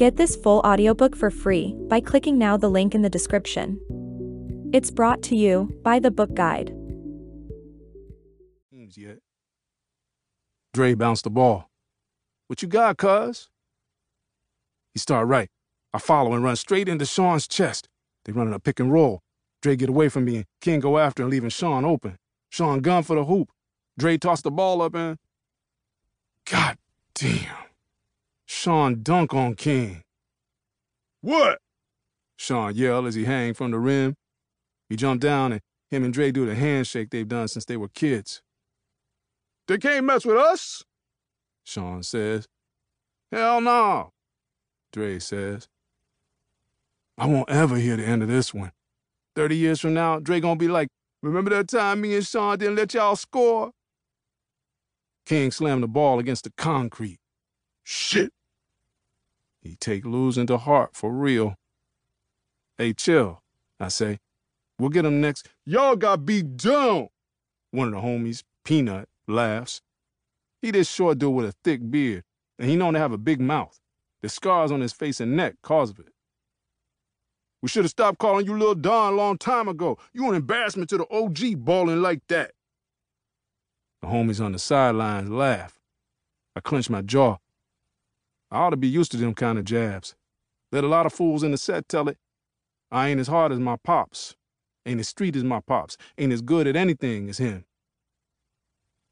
Get this full audiobook for free by clicking now the link in the description. It's brought to you by the Book Guide. yet. Dre bounced the ball. What you got, cuz? He start right. I follow and run straight into Sean's chest. They running a pick and roll. Dre get away from me and King go after and leaving Sean open. Sean gun for the hoop. Dre toss the ball up and... God damn. Sean dunk on King. What? Sean yelled as he hang from the rim. He jumped down and him and Dre do the handshake they've done since they were kids. They can't mess with us, Sean says. Hell no, Dre says. I won't ever hear the end of this one. Thirty years from now, Dre gonna be like, remember that time me and Sean didn't let y'all score? King slammed the ball against the concrete. Shit. He take losing to heart for real. Hey, chill, I say. We'll get him next. Y'all got beat down. One of the homies, Peanut, laughs. He this short dude with a thick beard, and he known to have a big mouth. The scars on his face and neck cause of it. We should have stopped calling you Lil Don a long time ago. You an embarrassment to the OG balling like that. The homies on the sidelines laugh. I clench my jaw. I ought to be used to them kind of jabs. Let a lot of fools in the set tell it. I ain't as hard as my pops. Ain't as street as my pops. Ain't as good at anything as him.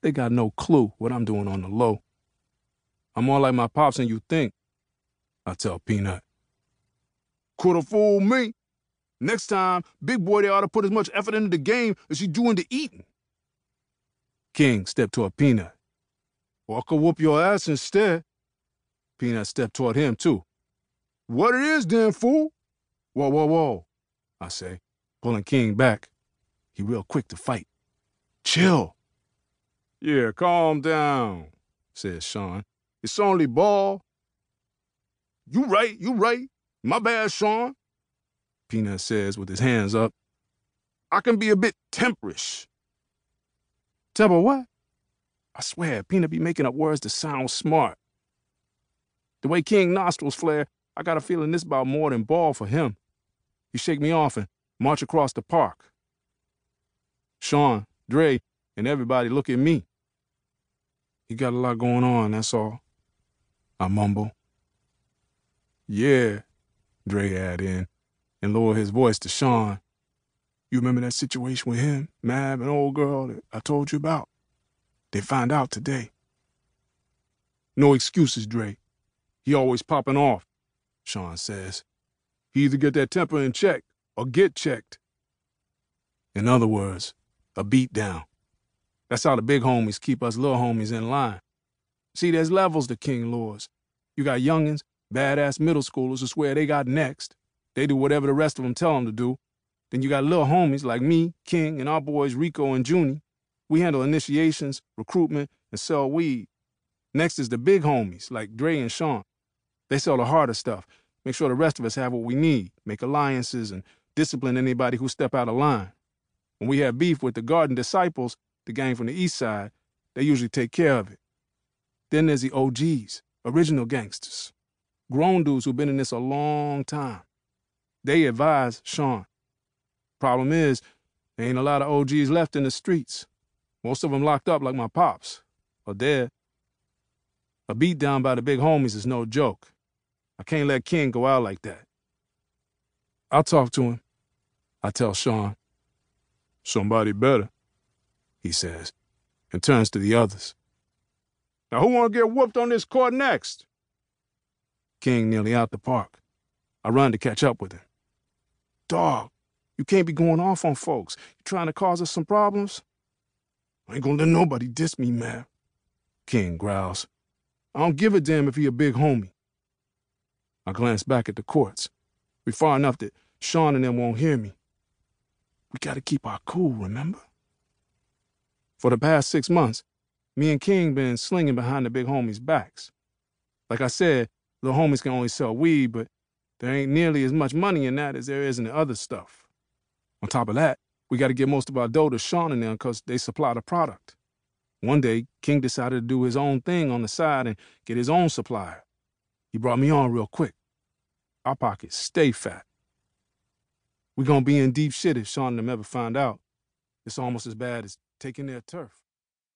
They got no clue what I'm doing on the low. I'm more like my pops than you think, I tell Peanut. Coulda fooled me. Next time, big boy, they ought to put as much effort into the game as you do into eating. King stepped toward Peanut. Or I could whoop your ass instead. Peanut stepped toward him, too. What it is, then, fool? Whoa, whoa, whoa, I say, pulling King back. He real quick to fight. Chill. Yeah, calm down, says Sean. It's only ball. You right, you right. My bad, Sean, Peanut says with his hands up. I can be a bit temperish. Temper what? I swear, Peanut be making up words to sound smart. The way King nostrils flare, I got a feeling this about more than ball for him. He shake me off and march across the park. Sean, Dre, and everybody look at me. He got a lot going on, that's all. I mumble. Yeah, Dre add in, and lower his voice to Sean. You remember that situation with him, Mav, and old girl that I told you about? They find out today. No excuses, Dre. He always popping off, Sean says. He either get that temper in check or get checked. In other words, a beat down. That's how the big homies keep us little homies in line. See, there's levels to King Lords. You got youngins, badass middle schoolers who swear they got next. They do whatever the rest of them tell them to do. Then you got little homies like me, King, and our boys Rico and Junie. We handle initiations, recruitment, and sell weed. Next is the big homies like Dre and Sean. They sell the harder stuff, make sure the rest of us have what we need, make alliances, and discipline anybody who step out of line. When we have beef with the Garden Disciples, the gang from the east side, they usually take care of it. Then there's the OGs, original gangsters. Grown dudes who've been in this a long time. They advise Sean. Problem is, there ain't a lot of OGs left in the streets. Most of them locked up like my pops, or dead. A beat down by the big homies is no joke. I can't let King go out like that. I'll talk to him, I tell Sean. Somebody better, he says, and turns to the others. Now who wanna get whooped on this court next? King nearly out the park. I run to catch up with him. Dog, you can't be going off on folks. You trying to cause us some problems? I ain't gonna let nobody diss me, man. King growls. I don't give a damn if he a big homie. I glance back at the courts. We far enough that Sean and them won't hear me. We gotta keep our cool, remember? For the past six months, me and King been slinging behind the big homies' backs. Like I said, the homies can only sell weed, but there ain't nearly as much money in that as there is in the other stuff. On top of that, we got to get most of our dough to Sean and them because they supply the product. One day, King decided to do his own thing on the side and get his own supplier. He brought me on real quick. Our pockets stay fat. we gonna be in deep shit if Sean and them ever find out. It's almost as bad as taking their turf.